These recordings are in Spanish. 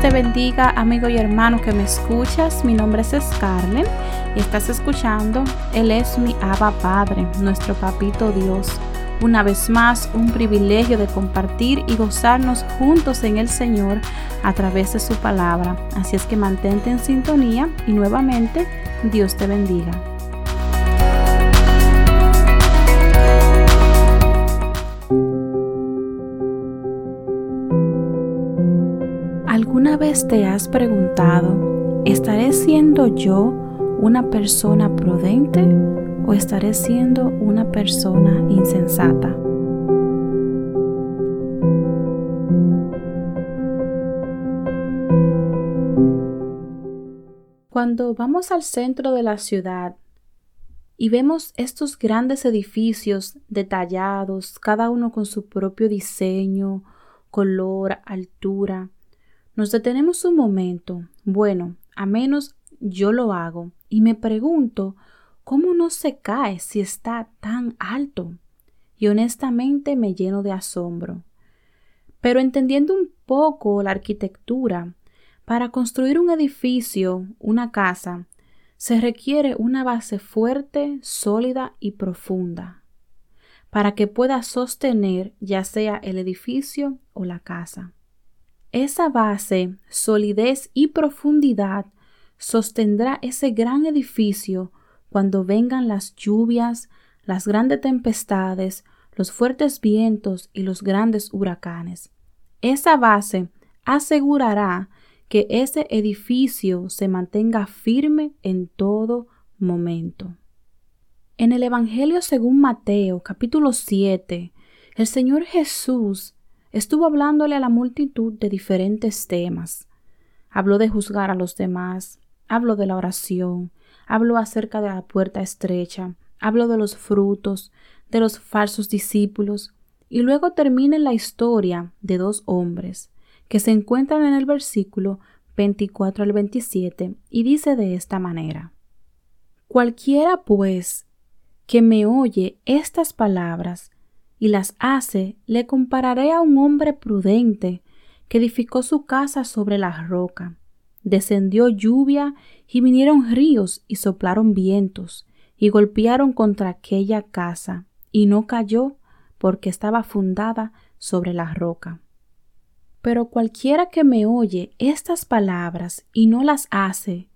Te bendiga, amigo y hermano que me escuchas. Mi nombre es Scarlett y estás escuchando. Él es mi Abba Padre, nuestro Papito Dios. Una vez más, un privilegio de compartir y gozarnos juntos en el Señor a través de su palabra. Así es que mantente en sintonía y nuevamente Dios te bendiga. Vez te has preguntado, ¿estaré siendo yo una persona prudente o estaré siendo una persona insensata? Cuando vamos al centro de la ciudad y vemos estos grandes edificios detallados, cada uno con su propio diseño, color, altura, nos detenemos un momento, bueno, a menos yo lo hago, y me pregunto cómo no se cae si está tan alto. Y honestamente me lleno de asombro. Pero entendiendo un poco la arquitectura, para construir un edificio, una casa, se requiere una base fuerte, sólida y profunda, para que pueda sostener ya sea el edificio o la casa. Esa base, solidez y profundidad sostendrá ese gran edificio cuando vengan las lluvias, las grandes tempestades, los fuertes vientos y los grandes huracanes. Esa base asegurará que ese edificio se mantenga firme en todo momento. En el Evangelio según Mateo capítulo 7, el Señor Jesús estuvo hablándole a la multitud de diferentes temas. Habló de juzgar a los demás, habló de la oración, habló acerca de la puerta estrecha, habló de los frutos, de los falsos discípulos, y luego termina en la historia de dos hombres que se encuentran en el versículo 24 al 27 y dice de esta manera: Cualquiera pues que me oye estas palabras y las hace, le compararé a un hombre prudente que edificó su casa sobre la roca. Descendió lluvia y vinieron ríos y soplaron vientos y golpearon contra aquella casa y no cayó porque estaba fundada sobre la roca. Pero cualquiera que me oye estas palabras y no las hace,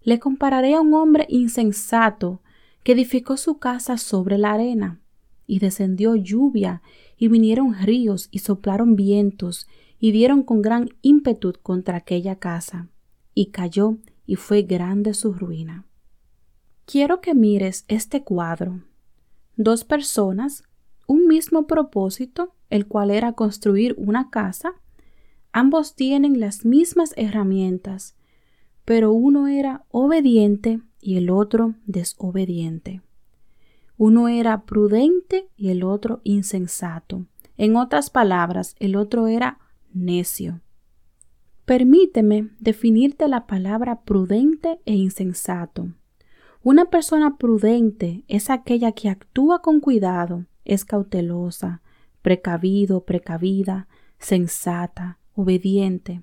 le compararé a un hombre insensato que edificó su casa sobre la arena y descendió lluvia, y vinieron ríos, y soplaron vientos, y dieron con gran ímpetu contra aquella casa, y cayó, y fue grande su ruina. Quiero que mires este cuadro. Dos personas, un mismo propósito, el cual era construir una casa, ambos tienen las mismas herramientas, pero uno era obediente y el otro desobediente. Uno era prudente y el otro insensato. En otras palabras, el otro era necio. Permíteme definirte la palabra prudente e insensato. Una persona prudente es aquella que actúa con cuidado, es cautelosa, precavido, precavida, sensata, obediente.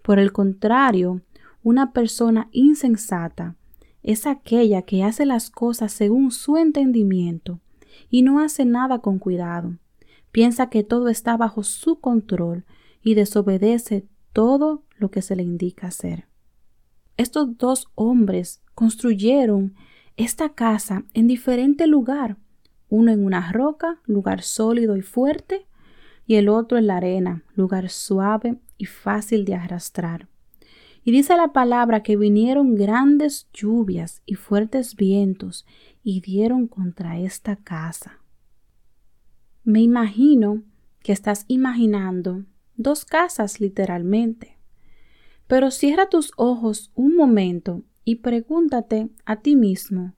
Por el contrario, una persona insensata es aquella que hace las cosas según su entendimiento y no hace nada con cuidado. Piensa que todo está bajo su control y desobedece todo lo que se le indica hacer. Estos dos hombres construyeron esta casa en diferente lugar, uno en una roca, lugar sólido y fuerte, y el otro en la arena, lugar suave y fácil de arrastrar. Y dice la palabra que vinieron grandes lluvias y fuertes vientos y dieron contra esta casa. Me imagino que estás imaginando dos casas literalmente. Pero cierra tus ojos un momento y pregúntate a ti mismo,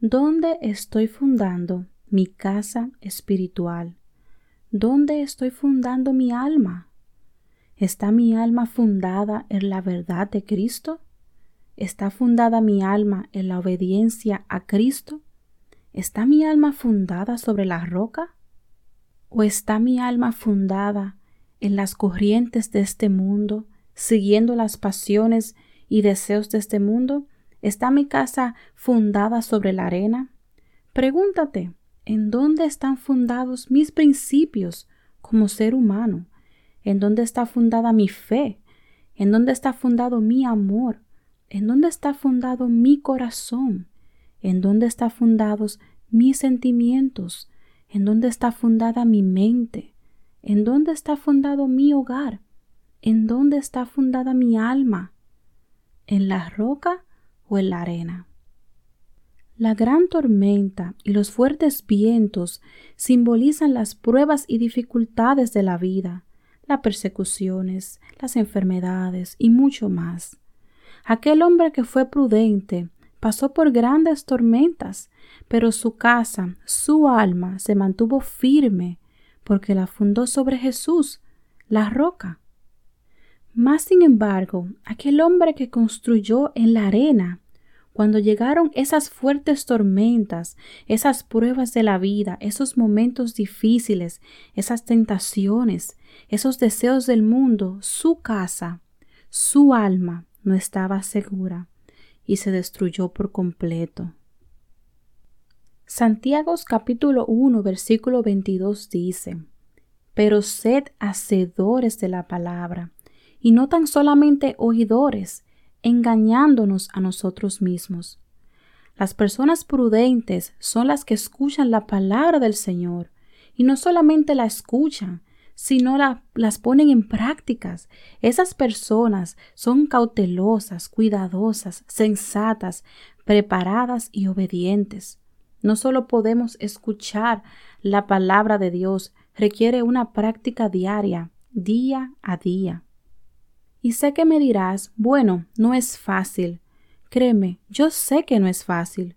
¿dónde estoy fundando mi casa espiritual? ¿Dónde estoy fundando mi alma? ¿Está mi alma fundada en la verdad de Cristo? ¿Está fundada mi alma en la obediencia a Cristo? ¿Está mi alma fundada sobre la roca? ¿O está mi alma fundada en las corrientes de este mundo, siguiendo las pasiones y deseos de este mundo? ¿Está mi casa fundada sobre la arena? Pregúntate, ¿en dónde están fundados mis principios como ser humano? ¿En dónde está fundada mi fe? ¿En dónde está fundado mi amor? ¿En dónde está fundado mi corazón? ¿En dónde están fundados mis sentimientos? ¿En dónde está fundada mi mente? ¿En dónde está fundado mi hogar? ¿En dónde está fundada mi alma? ¿En la roca o en la arena? La gran tormenta y los fuertes vientos simbolizan las pruebas y dificultades de la vida, las persecuciones, las enfermedades y mucho más. Aquel hombre que fue prudente pasó por grandes tormentas, pero su casa, su alma se mantuvo firme porque la fundó sobre Jesús, la roca. Más sin embargo, aquel hombre que construyó en la arena, cuando llegaron esas fuertes tormentas, esas pruebas de la vida, esos momentos difíciles, esas tentaciones, esos deseos del mundo, su casa, su alma no estaba segura y se destruyó por completo. Santiago capítulo 1 versículo 22 dice, Pero sed hacedores de la palabra, y no tan solamente oidores, engañándonos a nosotros mismos. Las personas prudentes son las que escuchan la palabra del Señor, y no solamente la escuchan, sino las ponen en prácticas. Esas personas son cautelosas, cuidadosas, sensatas, preparadas y obedientes. No solo podemos escuchar la palabra de Dios, requiere una práctica diaria, día a día. Y sé que me dirás, bueno, no es fácil. Créeme, yo sé que no es fácil.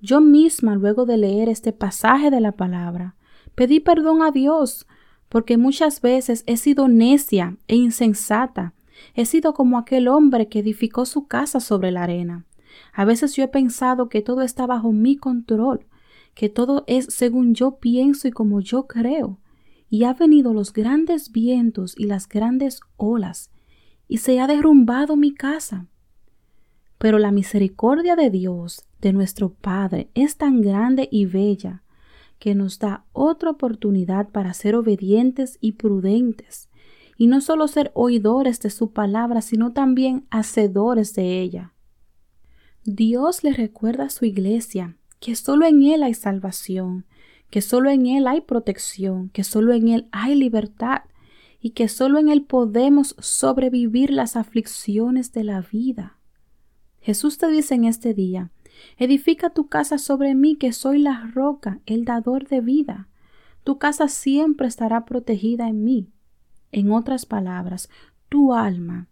Yo misma, luego de leer este pasaje de la palabra, pedí perdón a Dios porque muchas veces he sido necia e insensata. He sido como aquel hombre que edificó su casa sobre la arena. A veces yo he pensado que todo está bajo mi control, que todo es según yo pienso y como yo creo. Y ha venido los grandes vientos y las grandes olas, y se ha derrumbado mi casa. Pero la misericordia de Dios, de nuestro Padre, es tan grande y bella, que nos da otra oportunidad para ser obedientes y prudentes, y no solo ser oidores de su palabra, sino también hacedores de ella. Dios le recuerda a su iglesia que solo en Él hay salvación, que solo en Él hay protección, que solo en Él hay libertad, y que solo en Él podemos sobrevivir las aflicciones de la vida. Jesús te dice en este día, Edifica tu casa sobre mí, que soy la roca, el dador de vida. Tu casa siempre estará protegida en mí. En otras palabras, tu alma,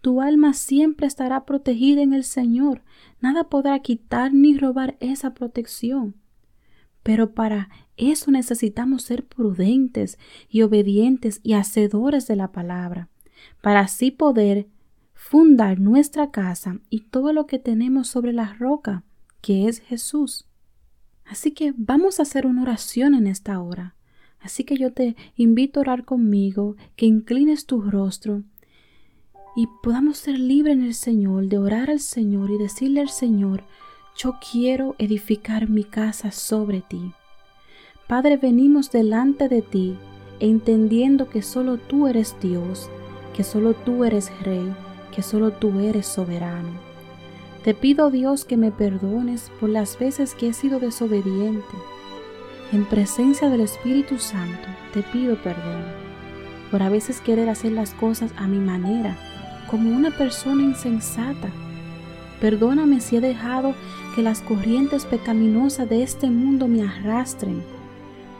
tu alma siempre estará protegida en el Señor. Nada podrá quitar ni robar esa protección. Pero para eso necesitamos ser prudentes y obedientes y hacedores de la palabra, para así poder fundar nuestra casa y todo lo que tenemos sobre la roca, que es Jesús. Así que vamos a hacer una oración en esta hora. Así que yo te invito a orar conmigo, que inclines tu rostro y podamos ser libres en el Señor, de orar al Señor y decirle al Señor, yo quiero edificar mi casa sobre ti. Padre, venimos delante de ti, entendiendo que solo tú eres Dios, que solo tú eres Rey, que solo tú eres soberano. Te pido Dios que me perdones por las veces que he sido desobediente. En presencia del Espíritu Santo te pido perdón por a veces querer hacer las cosas a mi manera, como una persona insensata. Perdóname si he dejado que las corrientes pecaminosas de este mundo me arrastren.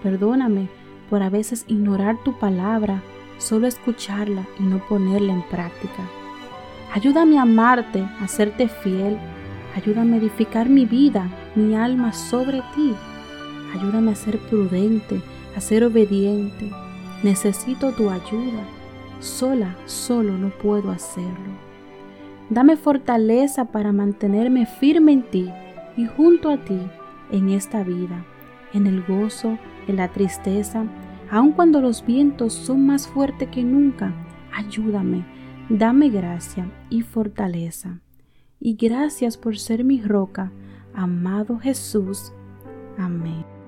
Perdóname por a veces ignorar tu palabra, solo escucharla y no ponerla en práctica. Ayúdame a amarte, a serte fiel. Ayúdame a edificar mi vida, mi alma sobre ti. Ayúdame a ser prudente, a ser obediente. Necesito tu ayuda. Sola, solo no puedo hacerlo. Dame fortaleza para mantenerme firme en ti y junto a ti en esta vida, en el gozo, en la tristeza, aun cuando los vientos son más fuertes que nunca. Ayúdame Dame gracia y fortaleza. Y gracias por ser mi roca, amado Jesús. Amén.